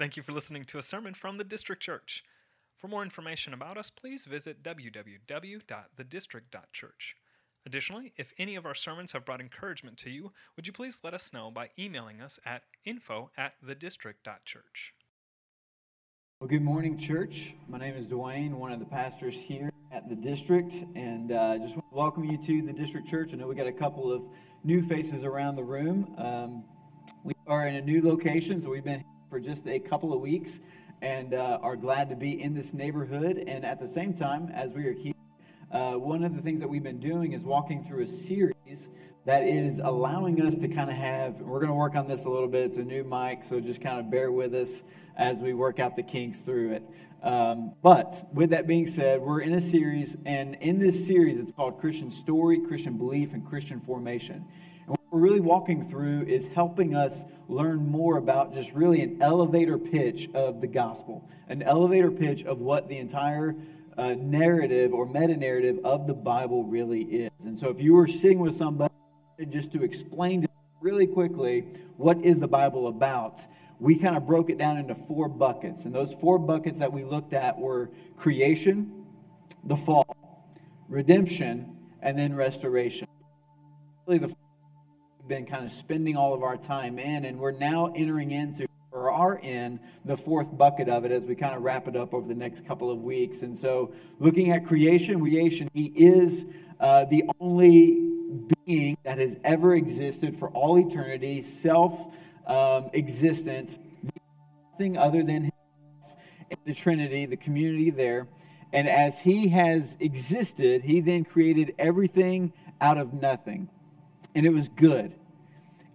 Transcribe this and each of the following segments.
Thank you for listening to a sermon from the District Church. For more information about us, please visit www.thedistrict.church. Additionally, if any of our sermons have brought encouragement to you, would you please let us know by emailing us at info at thedistrict.church. Well, good morning, church. My name is Dwayne, one of the pastors here at the district, and uh, just want to welcome you to the district church. I know we got a couple of new faces around the room. Um, we are in a new location, so we've been for just a couple of weeks and uh, are glad to be in this neighborhood. And at the same time, as we are here, uh, one of the things that we've been doing is walking through a series that is allowing us to kind of have, we're going to work on this a little bit. It's a new mic, so just kind of bear with us as we work out the kinks through it. Um, but with that being said, we're in a series, and in this series, it's called Christian Story, Christian Belief, and Christian Formation we're really walking through is helping us learn more about just really an elevator pitch of the gospel, an elevator pitch of what the entire uh, narrative or meta narrative of the Bible really is. And so, if you were sitting with somebody just to explain to really quickly what is the Bible about, we kind of broke it down into four buckets. And those four buckets that we looked at were creation, the fall, redemption, and then restoration. Really, the been kind of spending all of our time in, and we're now entering into or are in the fourth bucket of it as we kind of wrap it up over the next couple of weeks. And so, looking at creation, creation, He is uh, the only being that has ever existed for all eternity, self um, existence, nothing other than Himself, the Trinity, the community there. And as He has existed, He then created everything out of nothing. And it was good.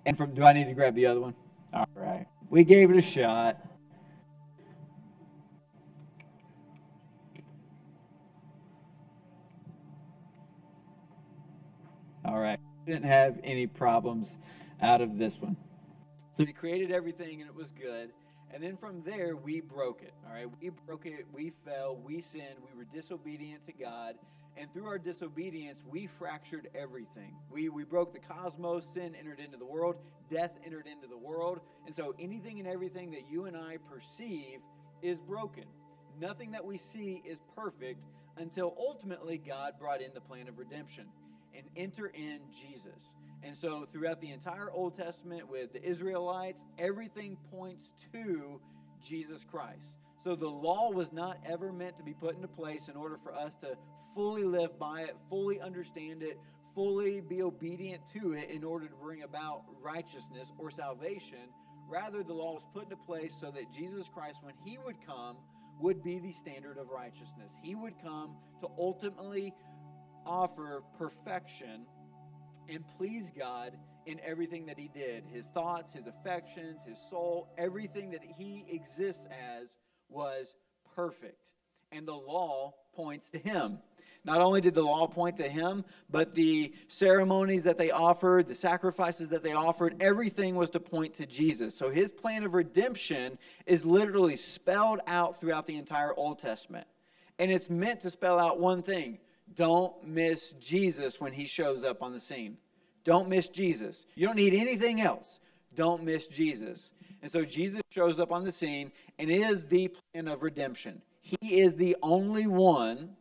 And from, do I need to grab the other one? All right. We gave it a shot. All right. Didn't have any problems out of this one. So he created everything and it was good. And then from there, we broke it. All right. We broke it. We fell. We sinned. We were disobedient to God. And through our disobedience, we fractured everything. We, we broke the cosmos, sin entered into the world, death entered into the world. And so anything and everything that you and I perceive is broken. Nothing that we see is perfect until ultimately God brought in the plan of redemption and enter in Jesus. And so throughout the entire Old Testament with the Israelites, everything points to Jesus Christ. So the law was not ever meant to be put into place in order for us to fully live by it, fully understand it, fully be obedient to it in order to bring about righteousness or salvation. Rather, the law was put into place so that Jesus Christ, when he would come, would be the standard of righteousness. He would come to ultimately offer perfection and please God in everything that he did his thoughts, his affections, his soul, everything that he exists as was perfect. And the law points to him. Not only did the law point to him, but the ceremonies that they offered, the sacrifices that they offered, everything was to point to Jesus. So his plan of redemption is literally spelled out throughout the entire Old Testament. And it's meant to spell out one thing don't miss Jesus when he shows up on the scene. Don't miss Jesus. You don't need anything else. Don't miss Jesus. And so Jesus shows up on the scene and is the plan of redemption. He is the only one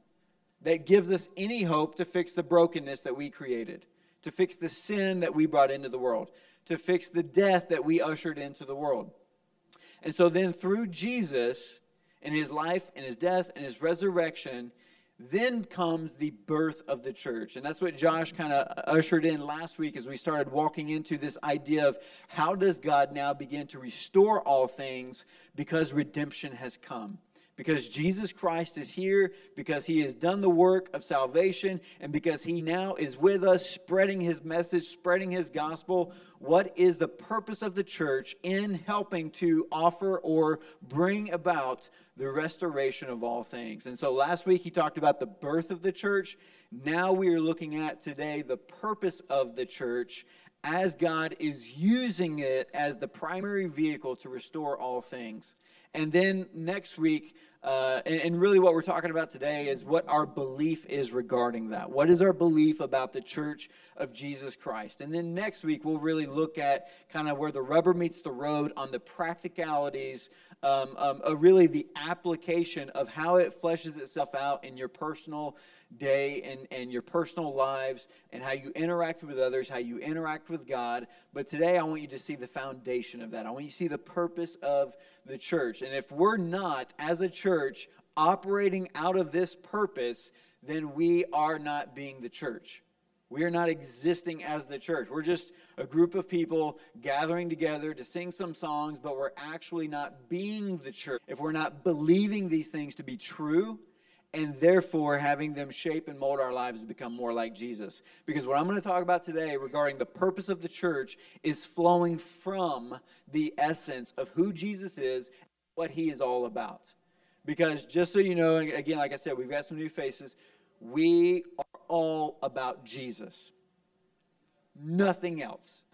that gives us any hope to fix the brokenness that we created, to fix the sin that we brought into the world, to fix the death that we ushered into the world. And so then through Jesus and his life and his death and his resurrection, then comes the birth of the church. And that's what Josh kind of ushered in last week as we started walking into this idea of how does God now begin to restore all things because redemption has come because Jesus Christ is here, because he has done the work of salvation, and because he now is with us, spreading his message, spreading his gospel. What is the purpose of the church in helping to offer or bring about the restoration of all things? And so last week he talked about the birth of the church. Now we are looking at today the purpose of the church as God is using it as the primary vehicle to restore all things. And then next week, uh, and, and, really what we're talking about today is what our belief is regarding that. What is our belief about the church of Jesus Christ? And then next week, we'll really look at kind of where the rubber meets the road on the practicalities um, um, uh, really the application of how it fleshes itself out in your personal day and, and your personal lives and how you interact with others, how you interact with God. But today, I want you to see the foundation of that. I want you to see the purpose of the church. And if we're not, as a church, operating out of this purpose, then we are not being the church. We are not existing as the church. We're just a group of people gathering together to sing some songs, but we're actually not being the church. If we're not believing these things to be true, and therefore having them shape and mold our lives to become more like Jesus. Because what I'm going to talk about today regarding the purpose of the church is flowing from the essence of who Jesus is, what he is all about. Because just so you know, again, like I said, we've got some new faces. We are all about Jesus. Nothing else.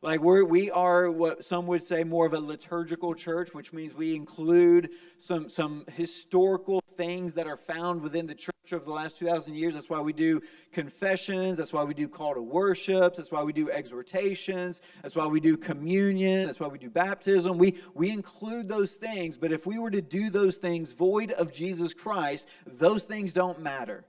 Like we're, we are what some would say more of a liturgical church, which means we include some, some historical things that are found within the church over the last 2,000 years. That's why we do confessions. That's why we do call to worship. That's why we do exhortations. That's why we do communion. That's why we do baptism. We, we include those things. But if we were to do those things void of Jesus Christ, those things don't matter.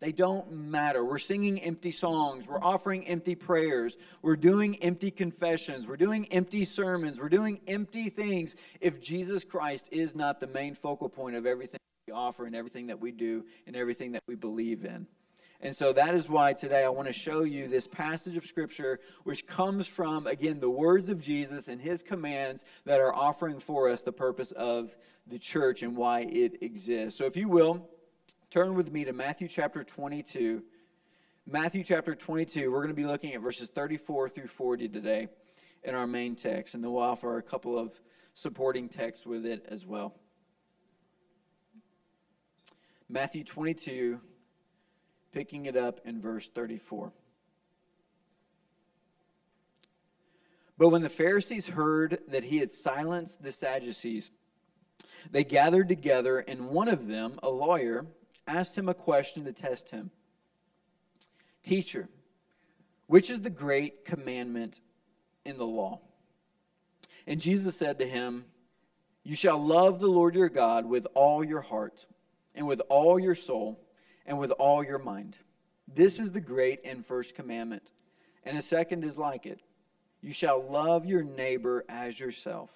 They don't matter. We're singing empty songs. We're offering empty prayers. We're doing empty confessions. We're doing empty sermons. We're doing empty things if Jesus Christ is not the main focal point of everything we offer and everything that we do and everything that we believe in. And so that is why today I want to show you this passage of Scripture, which comes from, again, the words of Jesus and his commands that are offering for us the purpose of the church and why it exists. So if you will, Turn with me to Matthew chapter 22. Matthew chapter 22, we're going to be looking at verses 34 through 40 today in our main text, and then we'll offer a couple of supporting texts with it as well. Matthew 22, picking it up in verse 34. But when the Pharisees heard that he had silenced the Sadducees, they gathered together, and one of them, a lawyer, asked him a question to test him Teacher, which is the great commandment in the law? And Jesus said to him, You shall love the Lord your God with all your heart, and with all your soul, and with all your mind. This is the great and first commandment. And a second is like it You shall love your neighbor as yourself.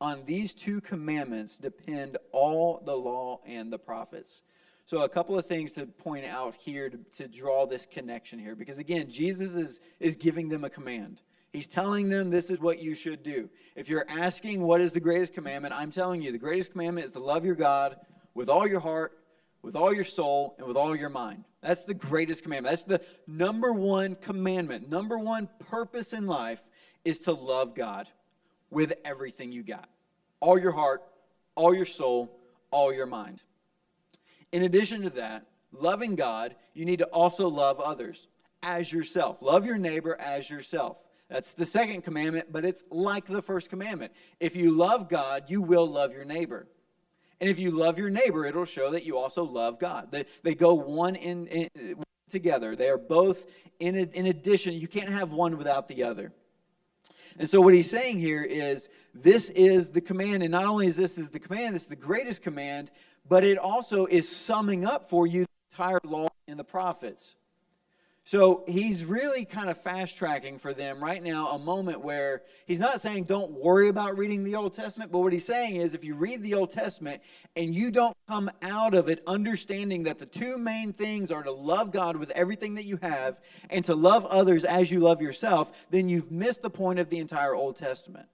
On these two commandments depend all the law and the prophets. So, a couple of things to point out here to, to draw this connection here. Because again, Jesus is, is giving them a command. He's telling them this is what you should do. If you're asking what is the greatest commandment, I'm telling you the greatest commandment is to love your God with all your heart, with all your soul, and with all your mind. That's the greatest commandment. That's the number one commandment. Number one purpose in life is to love God with everything you got all your heart, all your soul, all your mind. In addition to that, loving God, you need to also love others as yourself. Love your neighbor as yourself. That's the second commandment, but it's like the first commandment. If you love God, you will love your neighbor. And if you love your neighbor, it'll show that you also love God. They, they go one in, in together. They are both in, in addition. You can't have one without the other. And so what he's saying here is this is the command, and not only is this is the command, this is the greatest command, but it also is summing up for you the entire law and the prophets. So he's really kind of fast tracking for them right now a moment where he's not saying don't worry about reading the Old Testament, but what he's saying is if you read the Old Testament and you don't come out of it understanding that the two main things are to love God with everything that you have and to love others as you love yourself, then you've missed the point of the entire Old Testament.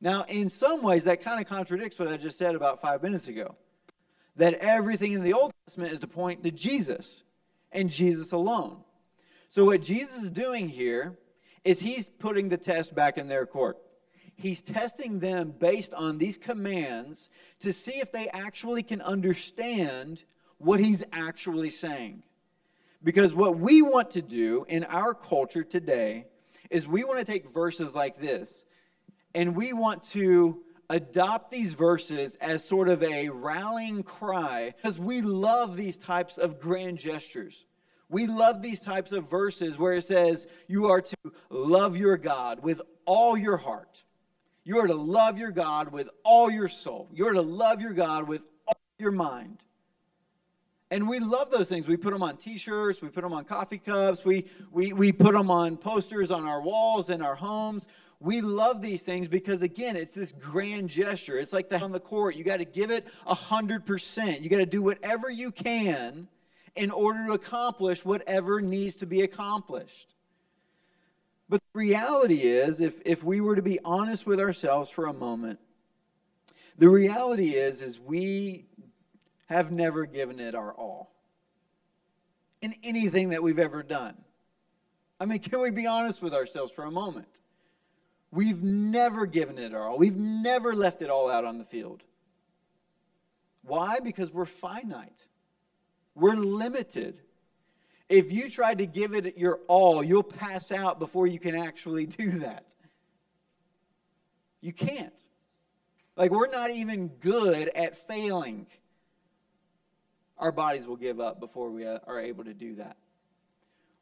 Now, in some ways, that kind of contradicts what I just said about five minutes ago that everything in the Old Testament is to point to Jesus and Jesus alone. So, what Jesus is doing here is he's putting the test back in their court. He's testing them based on these commands to see if they actually can understand what he's actually saying. Because what we want to do in our culture today is we want to take verses like this and we want to adopt these verses as sort of a rallying cry because we love these types of grand gestures. We love these types of verses where it says, You are to love your God with all your heart. You are to love your God with all your soul. You are to love your God with all your mind. And we love those things. We put them on t shirts, we put them on coffee cups, we, we, we put them on posters on our walls in our homes. We love these things because, again, it's this grand gesture. It's like the on the court. You got to give it 100%. You got to do whatever you can in order to accomplish whatever needs to be accomplished. But the reality is, if, if we were to be honest with ourselves for a moment, the reality is, is we have never given it our all in anything that we've ever done. I mean, can we be honest with ourselves for a moment? We've never given it our all. We've never left it all out on the field. Why? Because we're finite. We're limited. If you try to give it your all, you'll pass out before you can actually do that. You can't. Like, we're not even good at failing. Our bodies will give up before we uh, are able to do that.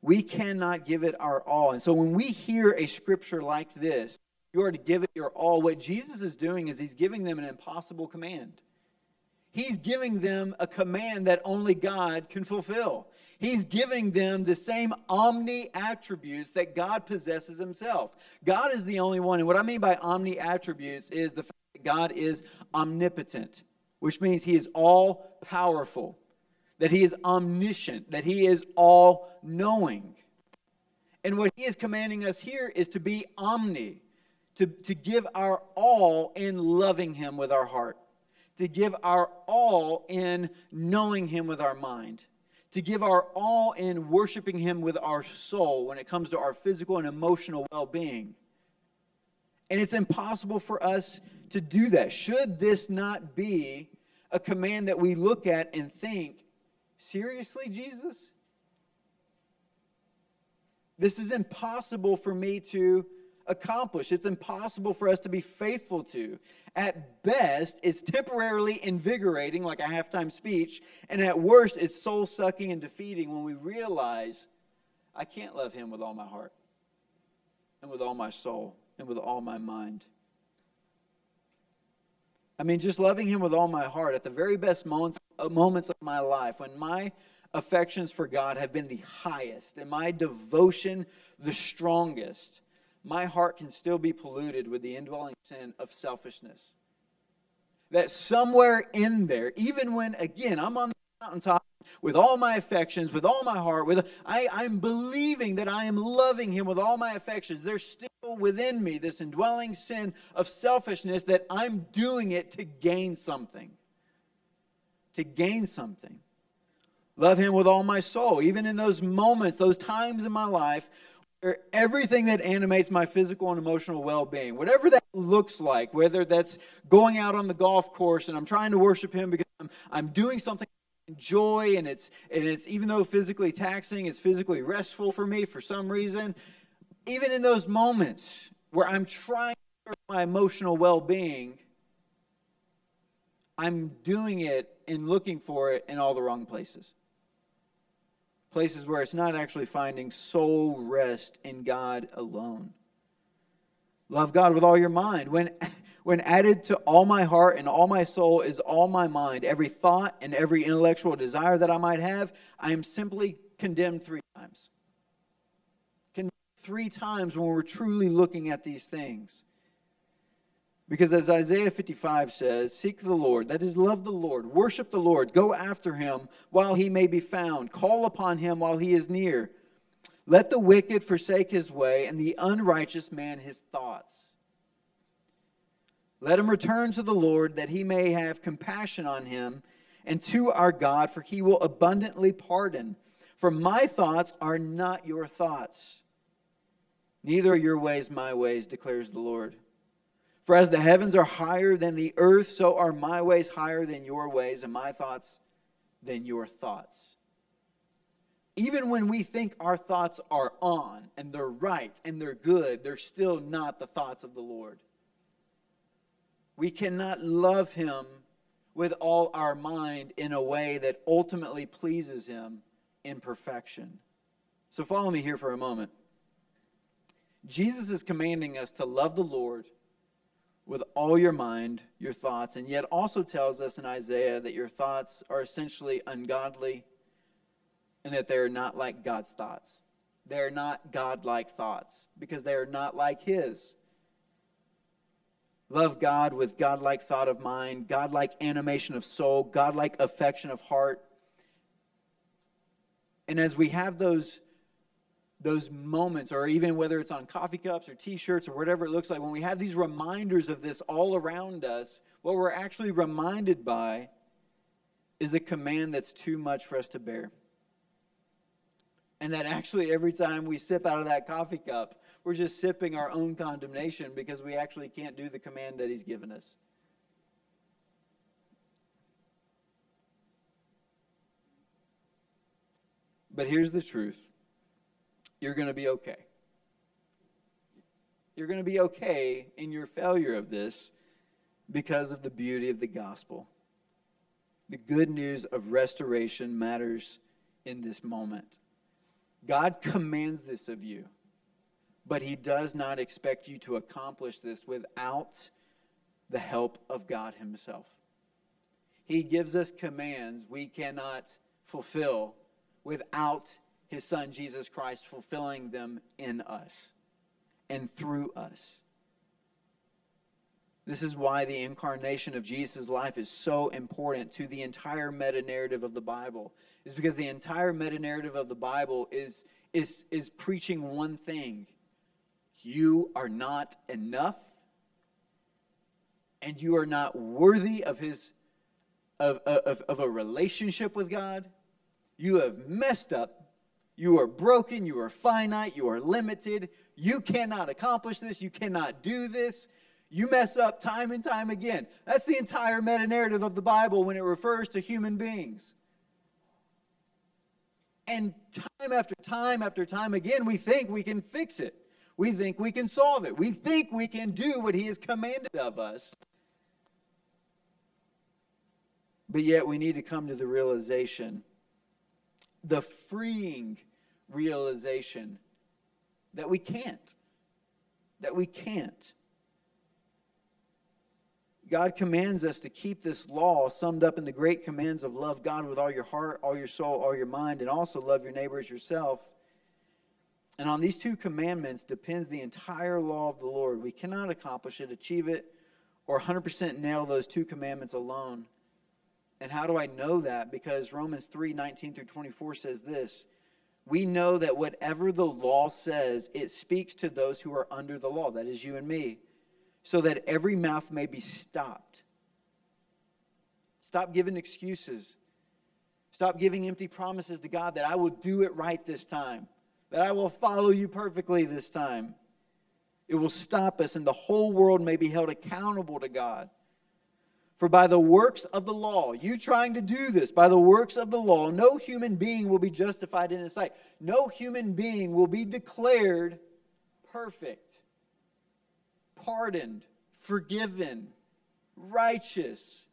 We cannot give it our all. And so, when we hear a scripture like this, you are to give it your all. What Jesus is doing is he's giving them an impossible command. He's giving them a command that only God can fulfill. He's giving them the same omni attributes that God possesses himself. God is the only one. And what I mean by omni attributes is the fact that God is omnipotent, which means he is all powerful, that he is omniscient, that he is all knowing. And what he is commanding us here is to be omni, to, to give our all in loving him with our heart, to give our all in knowing him with our mind to give our all in worshiping Him with our soul when it comes to our physical and emotional well being. And it's impossible for us to do that. Should this not be a command that we look at and think, seriously, Jesus? This is impossible for me to accomplish. It's impossible for us to be faithful to. At best, it's temporarily invigorating, like a halftime speech, and at worst, it's soul sucking and defeating when we realize I can't love Him with all my heart, and with all my soul, and with all my mind. I mean, just loving Him with all my heart at the very best moments, uh, moments of my life, when my affections for God have been the highest and my devotion the strongest my heart can still be polluted with the indwelling sin of selfishness. That somewhere in there, even when, again, I'm on the mountaintop with all my affections, with all my heart, with I, I'm believing that I am loving him with all my affections, there's still within me this indwelling sin of selfishness that I'm doing it to gain something. To gain something. Love him with all my soul, even in those moments, those times in my life where everything that animates my physical and emotional well-being whatever that looks like whether that's going out on the golf course and i'm trying to worship him because i'm, I'm doing something I enjoy and it's and it's even though physically taxing it's physically restful for me for some reason even in those moments where i'm trying to my emotional well-being i'm doing it and looking for it in all the wrong places places where it's not actually finding soul rest in God alone. Love God with all your mind. When, when added to all my heart and all my soul is all my mind, every thought and every intellectual desire that I might have, I am simply condemned three times. Condemned three times when we're truly looking at these things. Because as Isaiah 55 says, seek the Lord, that is, love the Lord, worship the Lord, go after him while he may be found, call upon him while he is near. Let the wicked forsake his way, and the unrighteous man his thoughts. Let him return to the Lord, that he may have compassion on him, and to our God, for he will abundantly pardon. For my thoughts are not your thoughts, neither are your ways my ways, declares the Lord. For as the heavens are higher than the earth, so are my ways higher than your ways, and my thoughts than your thoughts. Even when we think our thoughts are on and they're right and they're good, they're still not the thoughts of the Lord. We cannot love Him with all our mind in a way that ultimately pleases Him in perfection. So follow me here for a moment. Jesus is commanding us to love the Lord with all your mind, your thoughts, and yet also tells us in Isaiah that your thoughts are essentially ungodly and that they're not like God's thoughts. They're not God-like thoughts because they are not like His. Love God with God-like thought of mind, God-like animation of soul, God-like affection of heart. And as we have those those moments, or even whether it's on coffee cups or t shirts or whatever it looks like, when we have these reminders of this all around us, what we're actually reminded by is a command that's too much for us to bear. And that actually, every time we sip out of that coffee cup, we're just sipping our own condemnation because we actually can't do the command that He's given us. But here's the truth you're going to be okay. You're going to be okay in your failure of this because of the beauty of the gospel. The good news of restoration matters in this moment. God commands this of you, but He does not expect you to accomplish this without the help of God Himself. He gives us commands we cannot fulfill without His Son, Jesus Christ, fulfilling them in us and through us. This is why the incarnation of Jesus' life is so important to the entire meta narrative of the Bible. Is because the entire meta narrative of the Bible is, is, is preaching one thing you are not enough, and you are not worthy of his of, of, of a relationship with God. You have messed up. You are broken. You are finite. You are limited. You cannot accomplish this. You cannot do this. You mess up time and time again. That's the entire meta narrative of the Bible when it refers to human beings. And time after time after time again, we think we can fix it. We think we can solve it. We think we can do what He has commanded of us. But yet, we need to come to the realization, the freeing realization, that we can't. That we can't. God commands us to keep this law summed up in the great commands of love God with all your heart, all your soul, all your mind, and also love your neighbor as yourself. And on these two commandments depends the entire law of the Lord. We cannot accomplish it, achieve it, or 100% nail those two commandments alone. And how do I know that? Because Romans 3 19 through 24 says this We know that whatever the law says, it speaks to those who are under the law, that is, you and me so that every mouth may be stopped. Stop giving excuses. Stop giving empty promises to God that I will do it right this time, that I will follow you perfectly this time. It will stop us, and the whole world may be held accountable to God. For by the works of the law, you trying to do this, by the works of the law, no human being will be justified in his sight. No human being will be declared perfect pardoned, forgiven, righteous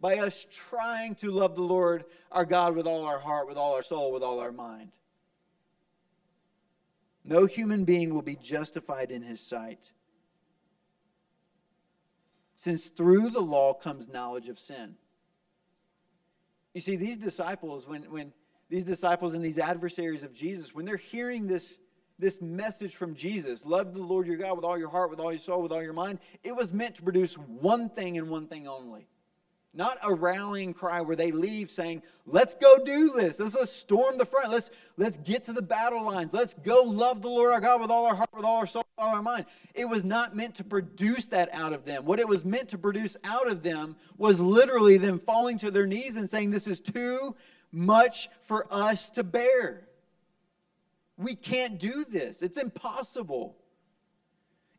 by us trying to love the Lord our God with all our heart, with all our soul, with all our mind. No human being will be justified in his sight. Since through the law comes knowledge of sin. You see, these disciples, when, when these disciples and these adversaries of Jesus, when they're hearing this this message from Jesus love the Lord your God with all your heart, with all your soul, with all your mind it was meant to produce one thing and one thing only. Not a rallying cry where they leave saying, let's go do this. Let's, let's storm the front. Let's, let's get to the battle lines. Let's go love the Lord our God with all our heart, with all our soul, with all our mind. It was not meant to produce that out of them. What it was meant to produce out of them was literally them falling to their knees and saying, This is too much for us to bear. We can't do this, it's impossible.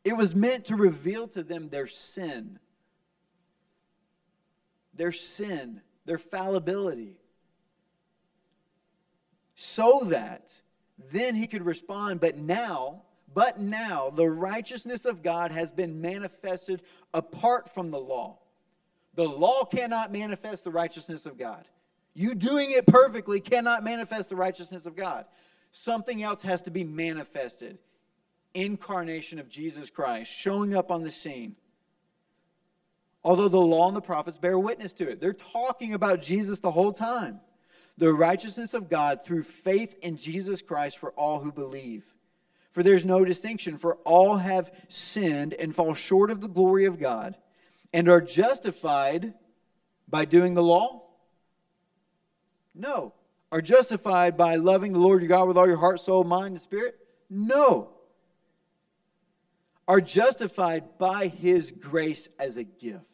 It was meant to reveal to them their sin, their sin, their fallibility, so that then he could respond, but now, but now the righteousness of God has been manifested apart from the law. The law cannot manifest the righteousness of God. You doing it perfectly cannot manifest the righteousness of God something else has to be manifested. Incarnation of Jesus Christ showing up on the scene. Although the law and the prophets bear witness to it. They're talking about Jesus the whole time. The righteousness of God through faith in Jesus Christ for all who believe. For there's no distinction, for all have sinned and fall short of the glory of God and are justified by doing the law? No. Are justified by loving the Lord your God with all your heart, soul, mind, and spirit? No. Are justified by his grace as a gift.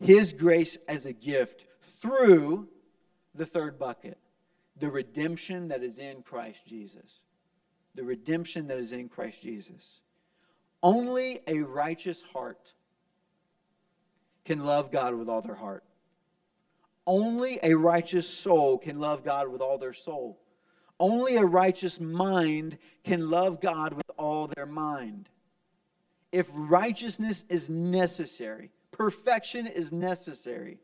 His grace as a gift through the third bucket the redemption that is in Christ Jesus. The redemption that is in Christ Jesus. Only a righteous heart can love God with all their heart. Only a righteous soul can love God with all their soul. Only a righteous mind can love God with all their mind. If righteousness is necessary, perfection is necessary,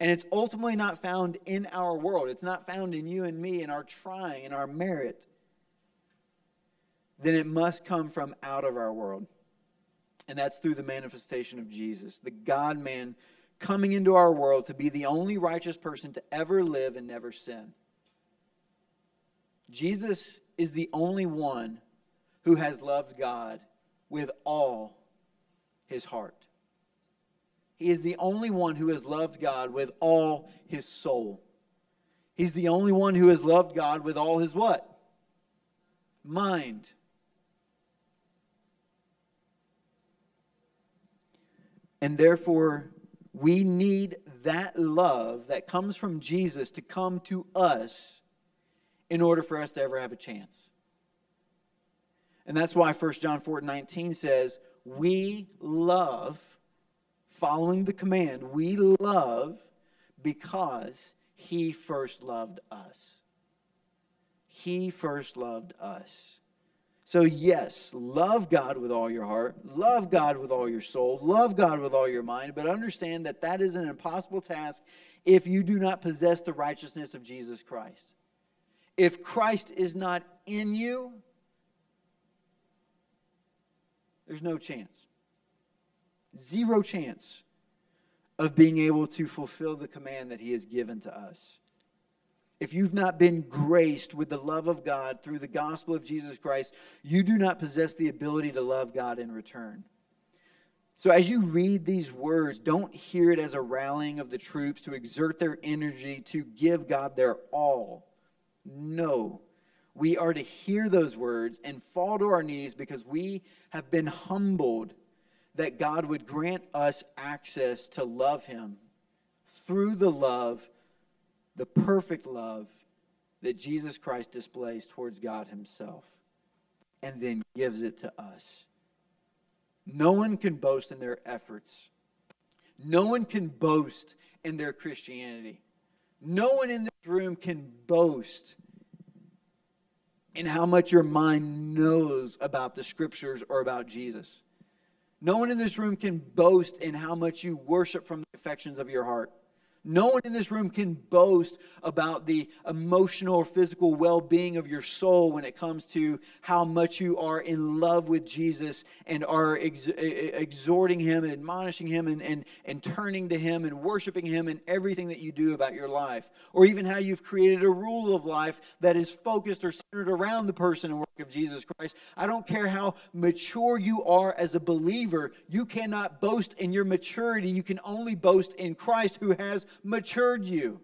and it's ultimately not found in our world, it's not found in you and me, in our trying, in our merit, then it must come from out of our world. And that's through the manifestation of Jesus, the God man coming into our world to be the only righteous person to ever live and never sin. Jesus is the only one who has loved God with all his heart. He is the only one who has loved God with all his soul. He's the only one who has loved God with all his what? Mind. And therefore, we need that love that comes from Jesus to come to us in order for us to ever have a chance. And that's why 1 John 4 19 says, We love, following the command, we love because he first loved us. He first loved us. So, yes, love God with all your heart, love God with all your soul, love God with all your mind, but understand that that is an impossible task if you do not possess the righteousness of Jesus Christ. If Christ is not in you, there's no chance. Zero chance of being able to fulfill the command that He has given to us if you've not been graced with the love of God through the gospel of Jesus Christ, you do not possess the ability to love God in return. So, as you read these words, don't hear it as a rallying of the troops to exert their energy to give God their all. No. We are to hear those words and fall to our knees because we have been humbled that God would grant us access to love Him through the love the perfect love that Jesus Christ displays towards God Himself and then gives it to us. No one can boast in their efforts. No one can boast in their Christianity. No one in this room can boast in how much your mind knows about the scriptures or about Jesus. No one in this room can boast in how much you worship from the affections of your heart. No one in this room can boast about the emotional or physical well being of your soul when it comes to how much you are in love with Jesus and are ex- exhorting Him and admonishing Him and, and, and turning to Him and worshiping Him in everything that you do about your life. Or even how you've created a rule of life that is focused or centered around the person and work of Jesus Christ. I don't care how mature you are as a believer, you cannot boast in your maturity. You can only boast in Christ who has matured you,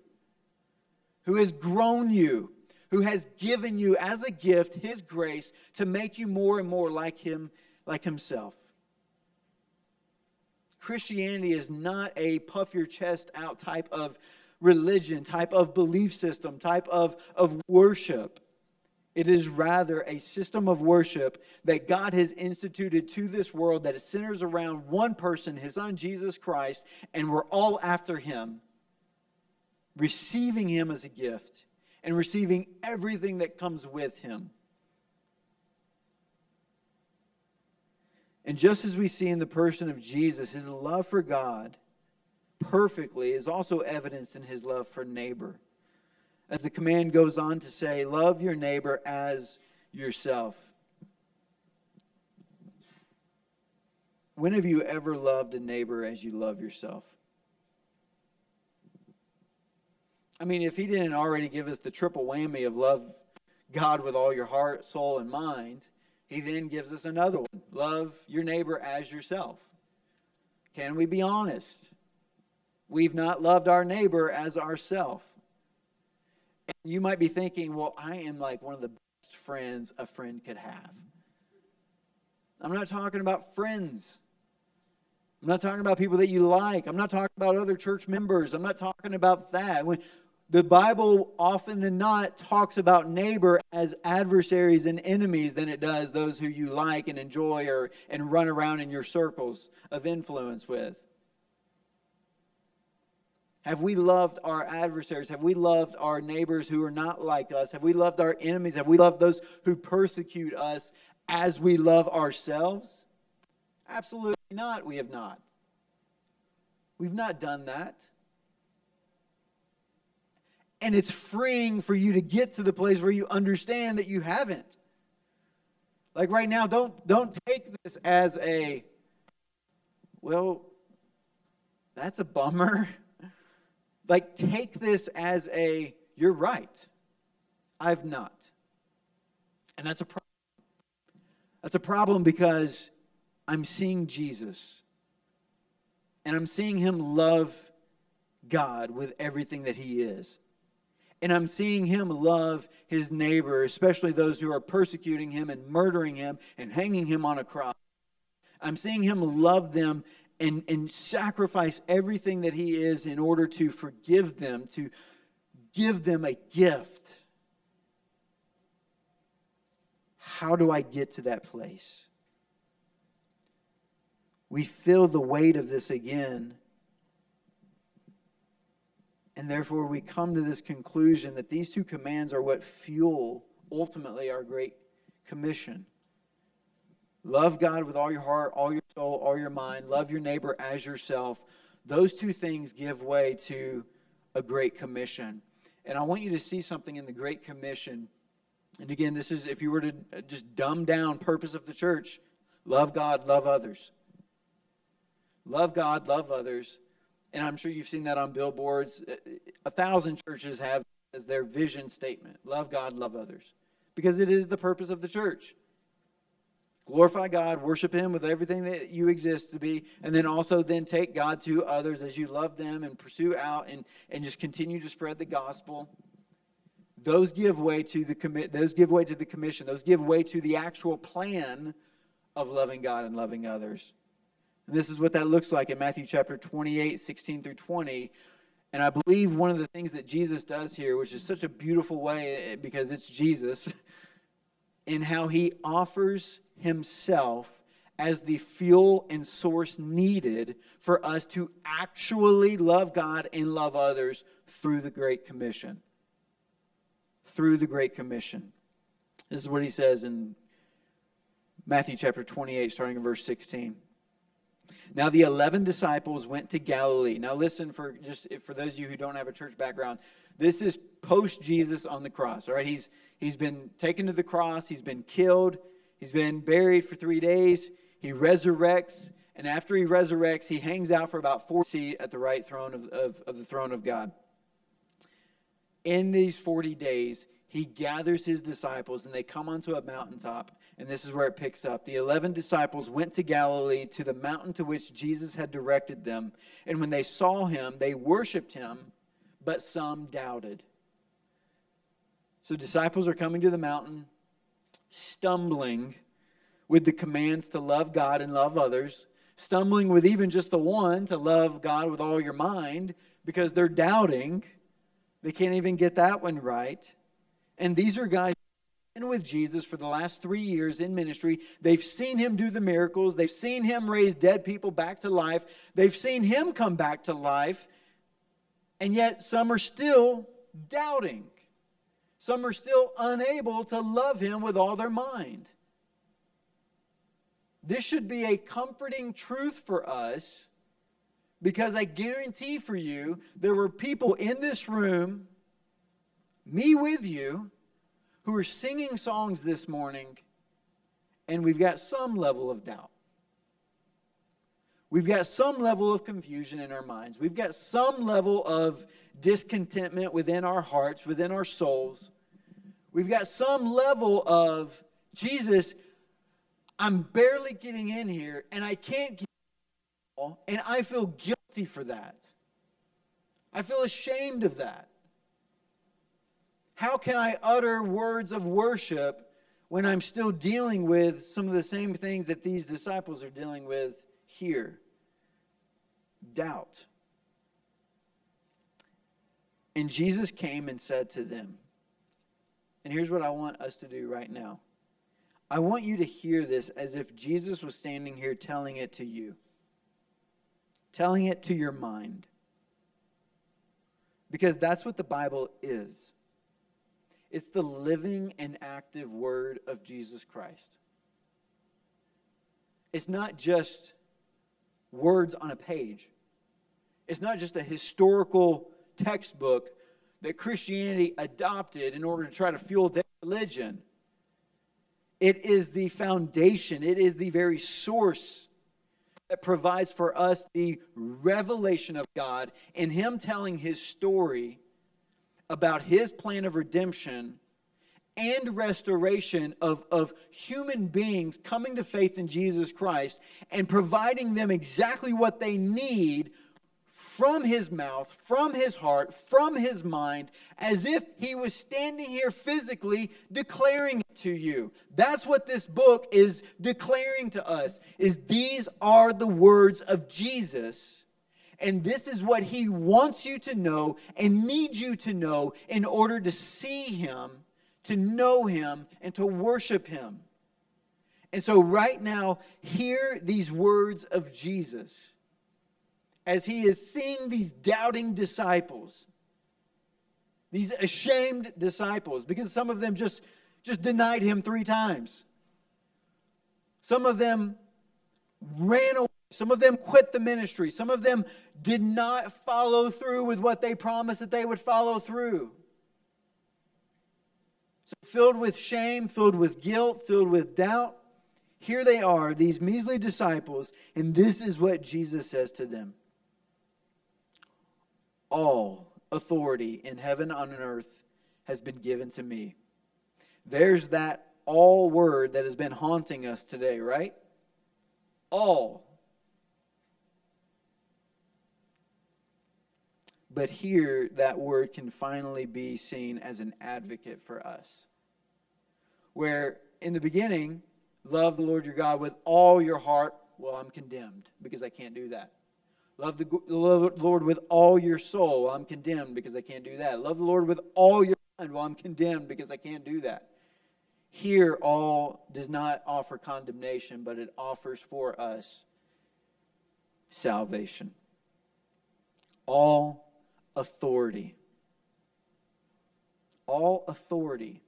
who has grown you, who has given you as a gift his grace to make you more and more like him, like himself. Christianity is not a puff your chest out type of religion, type of belief system, type of, of worship. It is rather a system of worship that God has instituted to this world that it centers around one person, his son Jesus Christ, and we're all after him receiving Him as a gift and receiving everything that comes with Him. And just as we see in the person of Jesus, his love for God perfectly is also evidenced in his love for neighbor. As the command goes on to say, Love your neighbor as yourself. When have you ever loved a neighbor as you love yourself? I mean, if he didn't already give us the triple whammy of love God with all your heart, soul, and mind, he then gives us another one love your neighbor as yourself. Can we be honest? We've not loved our neighbor as ourself. And you might be thinking, well, I am like one of the best friends a friend could have. I'm not talking about friends. I'm not talking about people that you like. I'm not talking about other church members. I'm not talking about that. When, the Bible often than not talks about neighbor as adversaries and enemies than it does those who you like and enjoy or and run around in your circles of influence with. Have we loved our adversaries? Have we loved our neighbors who are not like us? Have we loved our enemies? Have we loved those who persecute us as we love ourselves? Absolutely not. We have not. We've not done that. And it's freeing for you to get to the place where you understand that you haven't. Like right now, don't don't take this as a well, that's a bummer. Like take this as a you're right. I've not. And that's a problem. That's a problem because I'm seeing Jesus. And I'm seeing him love God with everything that he is. And I'm seeing him love his neighbor, especially those who are persecuting him and murdering him and hanging him on a cross. I'm seeing him love them and, and sacrifice everything that he is in order to forgive them, to give them a gift. How do I get to that place? We feel the weight of this again and therefore, we come to this conclusion that these two commands are what fuel ultimately our great commission. Love God with all your heart, all your soul, all your mind. Love your neighbor as yourself. Those two things give way to a great commission. And I want you to see something in the great commission. And again, this is if you were to uh, just dumb down purpose of the church, love God, love others. Love God, love others and I'm sure you've seen that on billboards. Uh, uh, a thousand churches have as their vision statement love God, love others, because it is the purpose of the church. Glorify God, worship Him with everything that you exist to be, and then also then take God to others as you love them and pursue out and, and just continue to spread the gospel. Those give way to the commit. Those give way to the commission. Those give way to the actual plan of loving God and loving others. And this is what that looks like in Matthew chapter 28, 16 through 20. And I believe one of the things that Jesus does here, which is such a beautiful way eh, because it's Jesus, in how he offers himself as the fuel and source needed for us to actually love God and love others through the Great Commission. Through the Great Commission. This is what he says in Matthew chapter 28, starting in verse 16. Now the 11 disciples went to Galilee. Now listen for just for those of you who don't have a church background, this is post Jesus on the cross, all right? He's he's been taken to the cross, he's been killed, he's been buried for 3 days, he resurrects, and after he resurrects, he hangs out for about 40 seat at the right throne of, of, of the throne of God. In these 40 days, he gathers his disciples and they come onto a mountaintop and this is where it picks up. The 11 disciples went to Galilee to the mountain to which Jesus had directed them. And when they saw him, they worshiped him, but some doubted. So disciples are coming to the mountain, stumbling with the commands to love God and love others, stumbling with even just the one to love God with all your mind because they're doubting. They can't even get that one right. And these are guys with Jesus for the last three years in ministry. They've seen him do the miracles. They've seen him raise dead people back to life. They've seen him come back to life. And yet, some are still doubting. Some are still unable to love him with all their mind. This should be a comforting truth for us because I guarantee for you there were people in this room, me with you, who are singing songs this morning, and we've got some level of doubt. We've got some level of confusion in our minds. We've got some level of discontentment within our hearts, within our souls. We've got some level of Jesus, I'm barely getting in here and I can't get and I feel guilty for that. I feel ashamed of that. How can I utter words of worship when I'm still dealing with some of the same things that these disciples are dealing with here? Doubt. And Jesus came and said to them, and here's what I want us to do right now. I want you to hear this as if Jesus was standing here telling it to you, telling it to your mind. Because that's what the Bible is it's the living and active word of Jesus Christ. It's not just words on a page, it's not just a historical textbook that Christianity adopted in order to try to fuel their religion. It is the foundation, it is the very source that provides for us the revelation of God and Him telling His story about His plan of redemption and restoration of, of human beings coming to faith in Jesus Christ and providing them exactly what they need from his mouth, from his heart, from his mind, as if he was standing here physically declaring it to you. That's what this book is declaring to us is these are the words of Jesus. And this is what he wants you to know and needs you to know in order to see him, to know him, and to worship him. And so, right now, hear these words of Jesus as he is seeing these doubting disciples, these ashamed disciples, because some of them just, just denied him three times. Some of them ran away. Some of them quit the ministry. Some of them did not follow through with what they promised that they would follow through. So, filled with shame, filled with guilt, filled with doubt, here they are, these measly disciples, and this is what Jesus says to them all authority in heaven and on earth has been given to me. There's that all word that has been haunting us today, right? All. But here, that word can finally be seen as an advocate for us. Where in the beginning, love the Lord your God with all your heart. Well, I'm condemned because I can't do that. Love the Lord with all your soul. Well, I'm condemned because I can't do that. Love the Lord with all your mind. Well, I'm condemned because I can't do that. Here, all does not offer condemnation, but it offers for us salvation. All authority. All authority.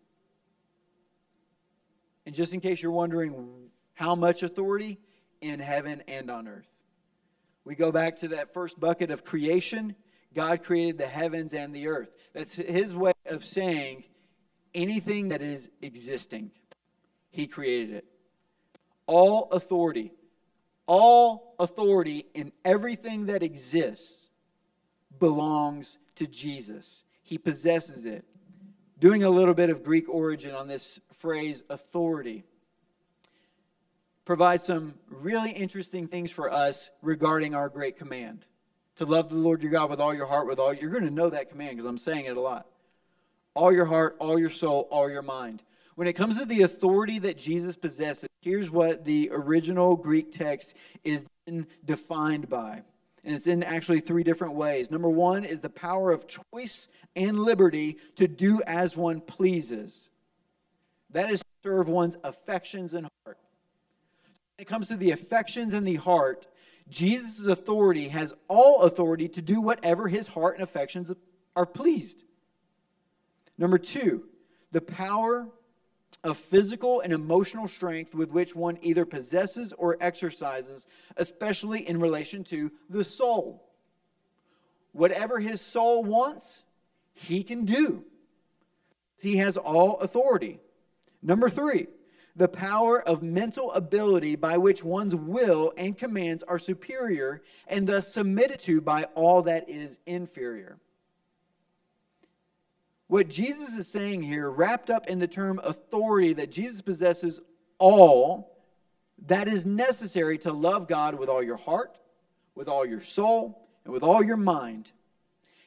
And just in case you're wondering how much authority, in heaven and on earth. We go back to that first bucket of creation. God created the heavens and the earth. That's his way of saying anything that is existing, he created it. All authority, all authority in everything that exists belongs to Jesus. He possesses it. Doing a little bit of Greek origin on this phrase authority provides some really interesting things for us regarding our great command to love the Lord your God with all your heart, with all you're going to know that command because I'm saying it a lot. All your heart, all your soul, all your mind. When it comes to the authority that Jesus possesses, here's what the original Greek text is defined by. And it's in actually three different ways. Number one is the power of choice and liberty to do as one pleases. That is to serve one's affections and heart When it comes to the affections and the heart, Jesus' authority has all authority to do whatever his heart and affections are pleased. Number two, the power of physical and emotional strength with which one either possesses or exercises, especially in relation to the soul. Whatever his soul wants, he can do. He has all authority. Number three, the power of mental ability by which one's will and commands are superior and thus submitted to by all that is inferior. What Jesus is saying here, wrapped up in the term authority, that Jesus possesses all that is necessary to love God with all your heart, with all your soul, and with all your mind.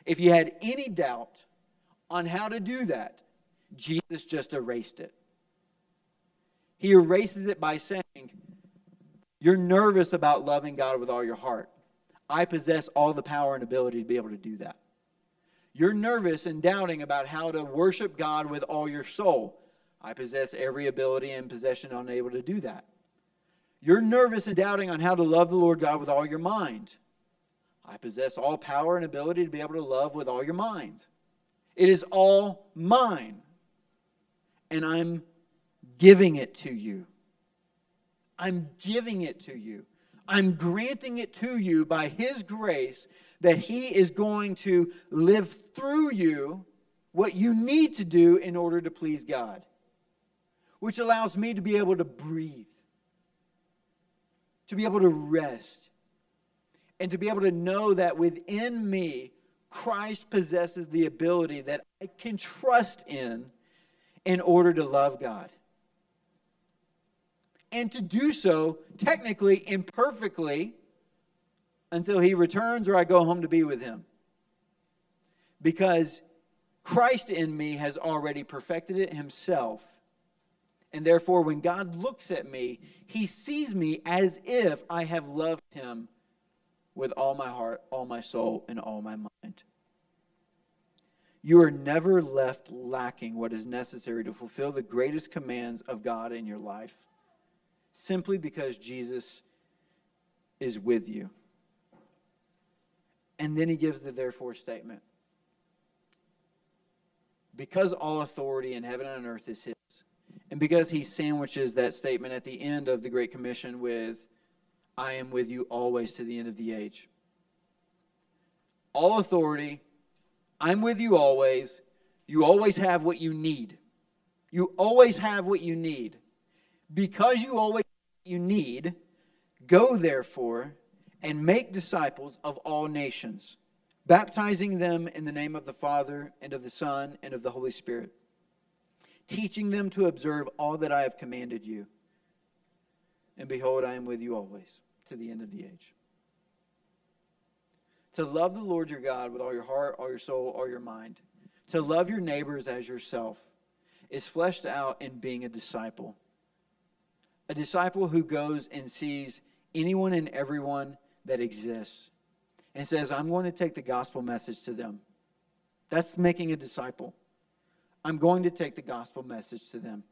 If you had any doubt on how to do that, Jesus just erased it. He erases it by saying, You're nervous about loving God with all your heart. I possess all the power and ability to be able to do that. You're nervous and doubting about how to worship God with all your soul. I possess every ability and possession unable to do that. You're nervous and doubting on how to love the Lord God with all your mind. I possess all power and ability to be able to love with all your mind. It is all mine. And I'm giving it to you. I'm giving it to you. I'm granting it to you by His grace that He is going to live through you what you need to do in order to please God, which allows me to be able to breathe, to be able to rest, and to be able to know that within me, Christ possesses the ability that I can trust in in order to love God. And to do so technically imperfectly until he returns or I go home to be with him. Because Christ in me has already perfected it himself. And therefore, when God looks at me, he sees me as if I have loved him with all my heart, all my soul, and all my mind. You are never left lacking what is necessary to fulfill the greatest commands of God in your life simply because Jesus is with you. And then he gives the therefore statement. Because all authority in heaven and on earth is his, and because he sandwiches that statement at the end of the Great Commission with, I am with you always to the end of the age. All authority, I'm with you always. You always have what you need. You always have what you need. Because you always you need, go therefore and make disciples of all nations, baptizing them in the name of the Father and of the Son and of the Holy Spirit, teaching them to observe all that I have commanded you. And behold, I am with you always to the end of the age. To love the Lord your God with all your heart, all your soul, all your mind, to love your neighbors as yourself, is fleshed out in being a disciple a disciple who goes and sees anyone and everyone that exists and says, I'm going to take the gospel message to them. That's making a disciple. I'm going to take the gospel message to them.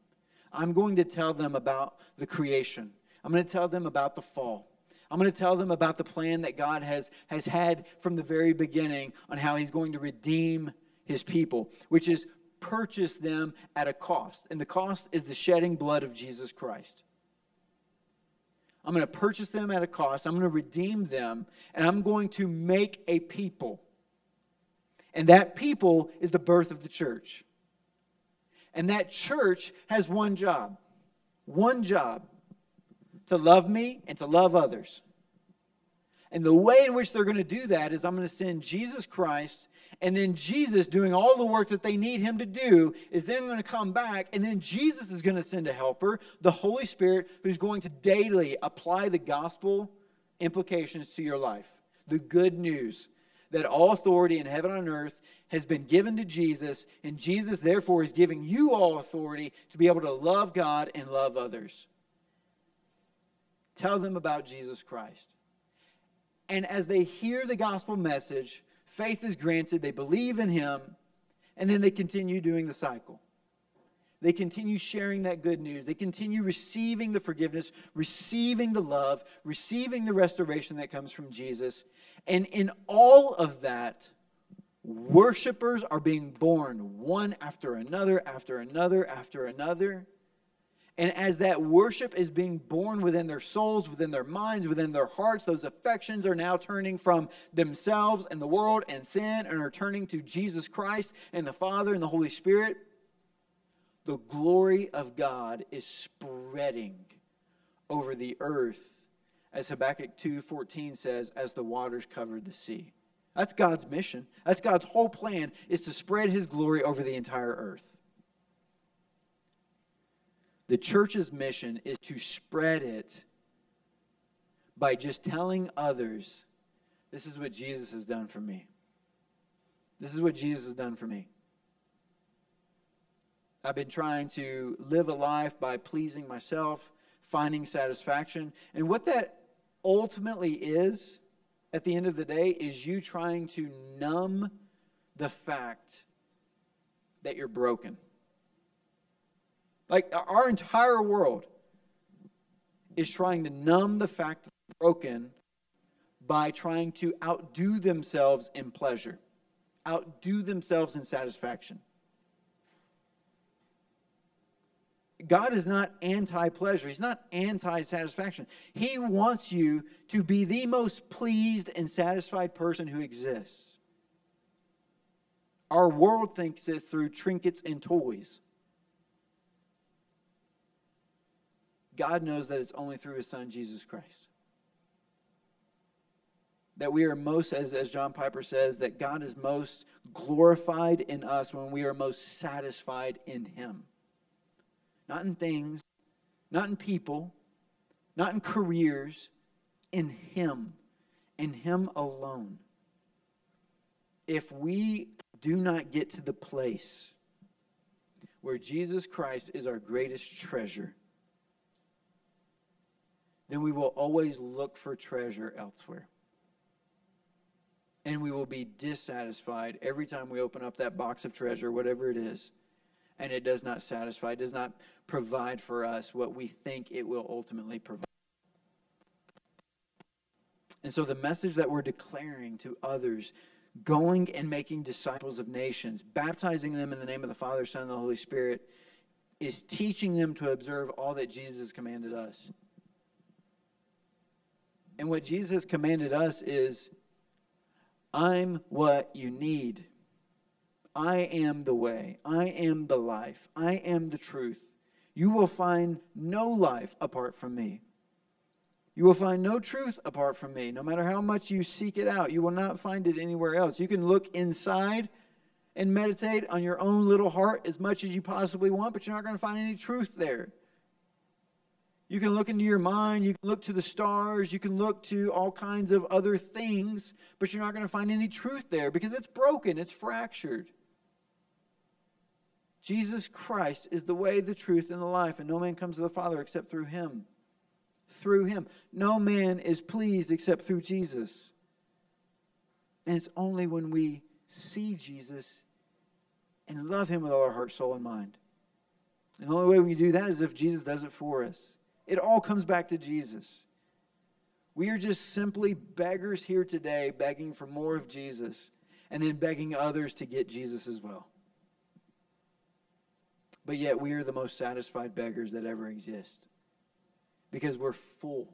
I'm going to tell them about the creation. I'm going to tell them about the fall. I'm going to tell them about the plan that God has, has had from the very beginning on how He's going to redeem His people, which is purchase them at a cost. And the cost is the shedding blood of Jesus Christ. I'm going to purchase them at a cost. I'm going to redeem them. And I'm going to make a people. And that people is the birth of the church. And that church has one job one job to love me and to love others. And the way in which they're going to do that is I'm going to send Jesus Christ and then Jesus, doing all the work that they need him to do, is then going to come back. And then Jesus is going to send a helper, the Holy Spirit, who's going to daily apply the gospel implications to your life. The good news that all authority in heaven and earth has been given to Jesus, and Jesus, therefore, is giving you all authority to be able to love God and love others. Tell them about Jesus Christ. And as they hear the gospel message, faith is granted, they believe in him, and then they continue doing the cycle. They continue sharing that good news. They continue receiving the forgiveness, receiving the love, receiving the restoration that comes from Jesus. And in all of that, worshipers are being born one after another, after another, after another. And as that worship is being born within their souls, within their minds, within their hearts, those affections are now turning from themselves and the world and sin and are turning to Jesus Christ and the Father and the Holy Spirit. the glory of God is spreading over the earth, as Habakkuk 2:14 says, as the waters covered the sea. That's God's mission. That's God's whole plan is to spread his glory over the entire earth. The church's mission is to spread it by just telling others, this is what Jesus has done for me. This is what Jesus has done for me. I've been trying to live a life by pleasing myself, finding satisfaction. And what that ultimately is, at the end of the day, is you trying to numb the fact that you're broken. Like our entire world is trying to numb the fact that they're broken by trying to outdo themselves in pleasure, outdo themselves in satisfaction. God is not anti pleasure. He's not anti satisfaction. He wants you to be the most pleased and satisfied person who exists. Our world thinks this through trinkets and toys. God knows that it's only through his son, Jesus Christ. That we are most, as, as John Piper says, that God is most glorified in us when we are most satisfied in him not in things, not in people, not in careers, in Him, in Him alone. If we do not get to the place where Jesus Christ is our greatest treasure, then we will always look for treasure elsewhere. And we will be dissatisfied every time we open up that box of treasure, whatever it is and it does not satisfy, it does not provide for us what we think it will ultimately provide. And so the message that we're declaring to others, going and making disciples of nations, baptizing them in the name of the Father, Son, and the Holy Spirit, is teaching them to observe all that Jesus commanded us. And what Jesus commanded us is, I'm what you need. I am the way, I am the life, I am the truth. You will find no life apart from me. You will find no truth apart from me. No matter how much you seek it out, you will not find it anywhere else. You can look inside and meditate on your own little heart as much as you possibly want, but you're not going to find any truth there. You can look into your mind, you can look to the stars, you can look to all kinds of other things, but you're not going to find any truth there because it's broken, it's fractured. Jesus Christ is the way, the truth, and the life, and no man comes to the Father except through him. Through him. No man is pleased except through Jesus. And it's only when we see Jesus and love him with all our heart, soul, and mind. And the only way we can do that is if Jesus does it for us. It all comes back to Jesus. We are just simply beggars here today, begging for more of Jesus, and then begging others to get Jesus as well. But yet we are the most satisfied beggars that ever exist because we're full.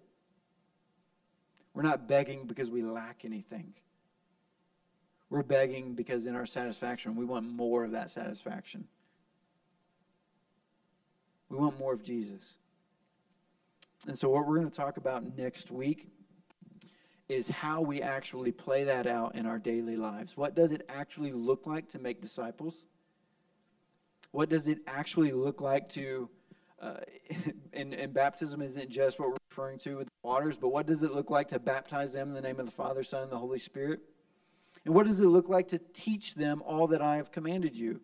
We're not begging because we lack anything. We're begging because in our satisfaction, we want more of that satisfaction. We want more of Jesus. And so, what we're going to talk about next week is how we actually play that out in our daily lives. What does it actually look like to make disciples? What does it actually look like to, uh, and, and baptism isn't just what we're referring to with the waters, but what does it look like to baptize them in the name of the Father, Son, and the Holy Spirit? And what does it look like to teach them all that I have commanded you?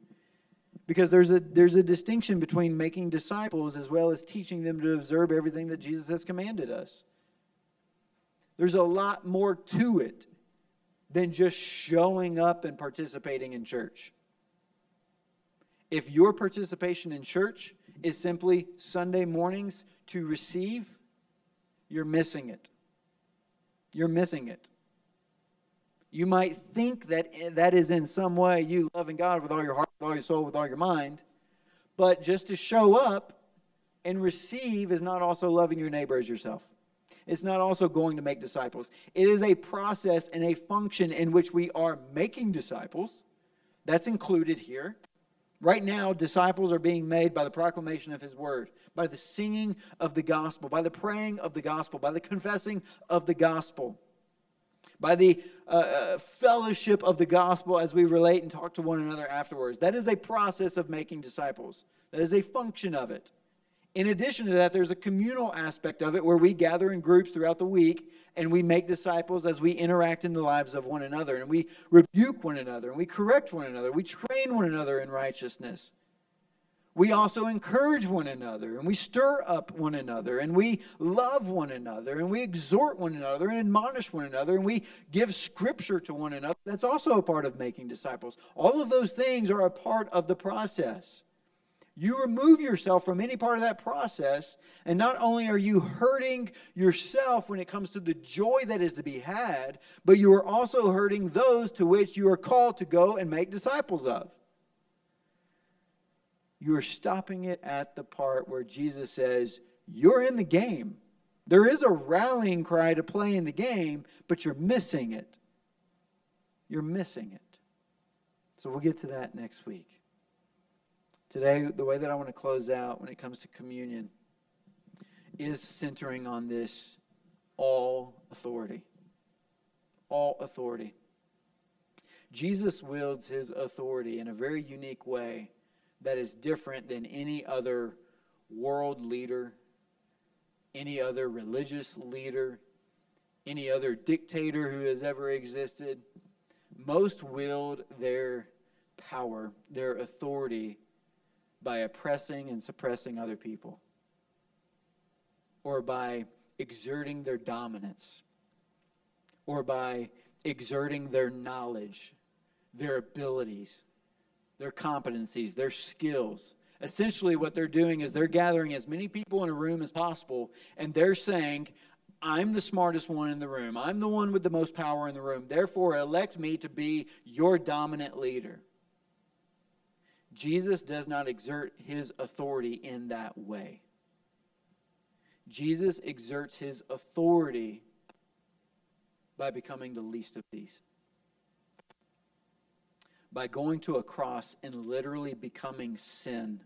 Because there's a, there's a distinction between making disciples as well as teaching them to observe everything that Jesus has commanded us. There's a lot more to it than just showing up and participating in church. If your participation in church is simply Sunday mornings to receive, you're missing it. You're missing it. You might think that that is in some way you loving God with all your heart, all your soul, with all your mind, but just to show up and receive is not also loving your neighbor as yourself. It's not also going to make disciples. It is a process and a function in which we are making disciples. That's included here. Right now, disciples are being made by the proclamation of his word, by the singing of the gospel, by the praying of the gospel, by the confessing of the gospel, by the uh, uh, fellowship of the gospel as we relate and talk to one another afterwards. That is a process of making disciples, that is a function of it. In addition to that, there's a communal aspect of it where we gather in groups throughout the week and we make disciples as we interact in the lives of one another and we rebuke one another and we correct one another. We train one another in righteousness. We also encourage one another and we stir up one another and we love one another and we exhort one another and admonish one another and we give scripture to one another. That's also a part of making disciples. All of those things are a part of the process. You remove yourself from any part of that process, and not only are you hurting yourself when it comes to the joy that is to be had, but you are also hurting those to which you are called to go and make disciples of. You are stopping it at the part where Jesus says, You're in the game. There is a rallying cry to play in the game, but you're missing it. You're missing it. So we'll get to that next week. Today, the way that I want to close out when it comes to communion is centering on this all authority. All authority. Jesus wields his authority in a very unique way that is different than any other world leader, any other religious leader, any other dictator who has ever existed. Most wield their power, their authority by oppressing and suppressing other people or by exerting their dominance or by exerting their knowledge, their abilities, their competencies, their skills. Essentially, what they're doing is they're gathering as many people in a room as possible, and they're saying, I'm the smartest one in the room. I'm the one with the most power in the room. Therefore, elect me to be your dominant leader. Jesus does not exert his authority in that way. Jesus exerts his authority by becoming the least of these. By going to a cross and literally becoming sin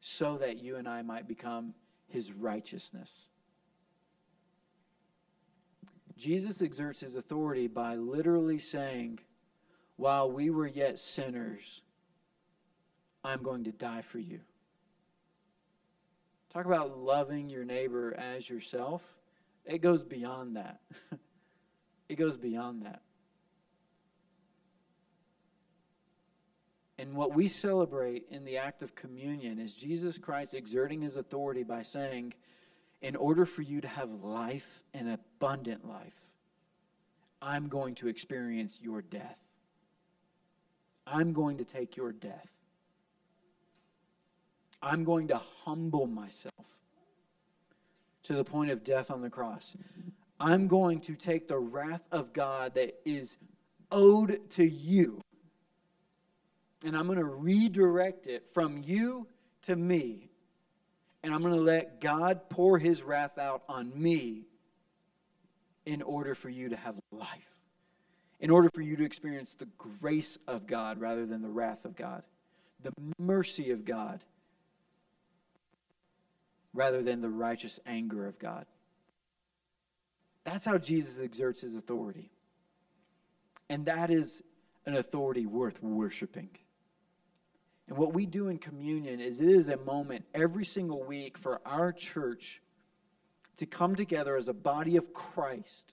so that you and I might become his righteousness. Jesus exerts his authority by literally saying, While we were yet sinners, I'm going to die for you. Talk about loving your neighbor as yourself. It goes beyond that. it goes beyond that. And what we celebrate in the act of communion is Jesus Christ exerting his authority by saying, in order for you to have life and abundant life, I'm going to experience your death. I'm going to take your death. I'm going to humble myself to the point of death on the cross. I'm going to take the wrath of God that is owed to you, and I'm going to redirect it from you to me. And I'm going to let God pour his wrath out on me in order for you to have life, in order for you to experience the grace of God rather than the wrath of God, the mercy of God rather than the righteous anger of God. That's how Jesus exerts his authority. And that is an authority worth worshiping. And what we do in communion is it is a moment every single week for our church to come together as a body of Christ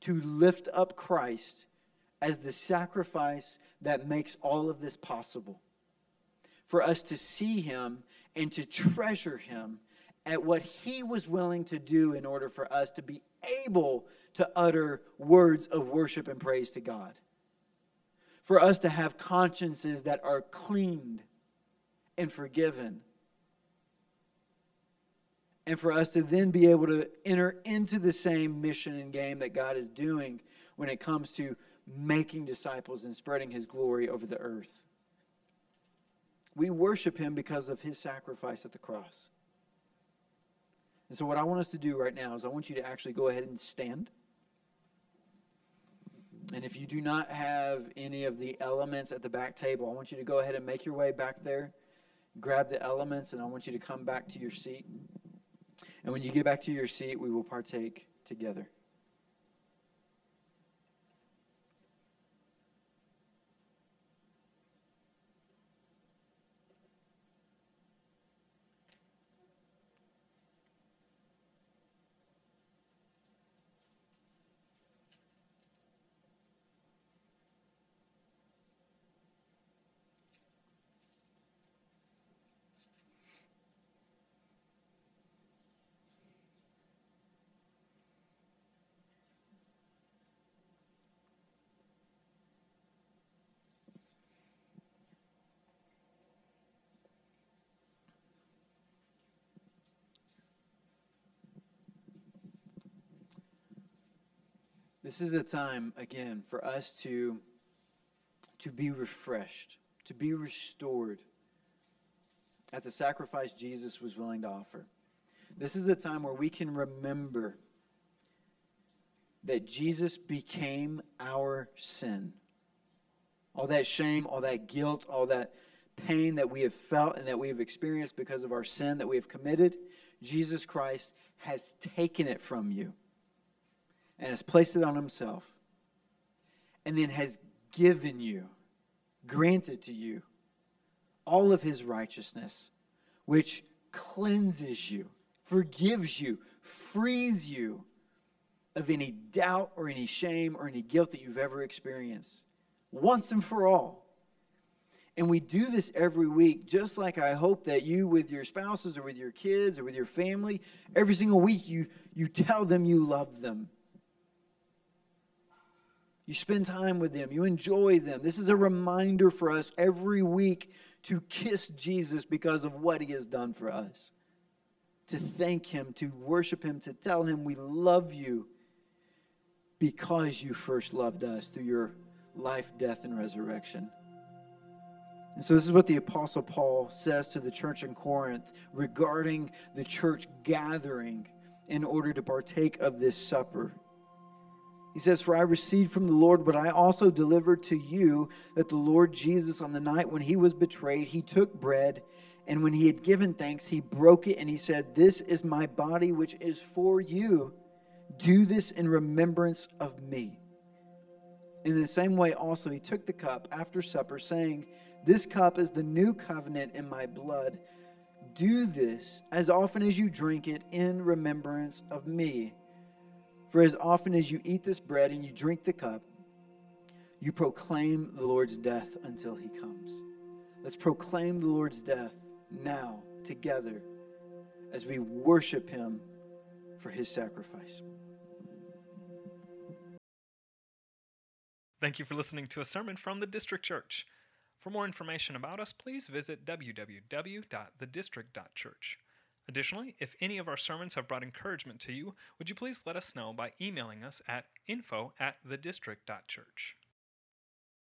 to lift up Christ as the sacrifice that makes all of this possible. For us to see him and to treasure him at what he was willing to do in order for us to be able to utter words of worship and praise to God. For us to have consciences that are cleaned and forgiven. And for us to then be able to enter into the same mission and game that God is doing when it comes to making disciples and spreading his glory over the earth. We worship him because of his sacrifice at the cross. And so, what I want us to do right now is I want you to actually go ahead and stand. And if you do not have any of the elements at the back table, I want you to go ahead and make your way back there. Grab the elements, and I want you to come back to your seat. And when you get back to your seat, we will partake together. This is a time, again, for us to, to be refreshed, to be restored at the sacrifice Jesus was willing to offer. This is a time where we can remember that Jesus became our sin. All that shame, all that guilt, all that pain that we have felt and that we have experienced because of our sin that we have committed, Jesus Christ has taken it from you and has placed it on himself and then has given you, granted to you, all of his righteousness, which cleanses you, forgives you, frees you of any doubt or any shame or any guilt that you've ever experienced once and for all. And we do this every week, just like I hope that you, with your spouses or with your kids or with your family, every single week you, you tell them you love them you spend time with them. You enjoy them. This is a reminder for us every week to kiss Jesus because of what he has done for us. To thank him, to worship him, to tell him we love you because you first loved us through your life, death, and resurrection. And so, this is what the Apostle Paul says to the church in Corinth regarding the church gathering in order to partake of this supper. He says, For I received from the Lord what I also delivered to you that the Lord Jesus, on the night when he was betrayed, he took bread, and when he had given thanks, he broke it, and he said, This is my body, which is for you. Do this in remembrance of me. In the same way, also, he took the cup after supper, saying, This cup is the new covenant in my blood. Do this as often as you drink it in remembrance of me. For as often as you eat this bread and you drink the cup, you proclaim the Lord's death until he comes. Let's proclaim the Lord's death now, together, as we worship him for his sacrifice. Thank you for listening to a sermon from the District Church. For more information about us, please visit www.thedistrict.church. Additionally, if any of our sermons have brought encouragement to you, would you please let us know by emailing us at info at thedistrict.church.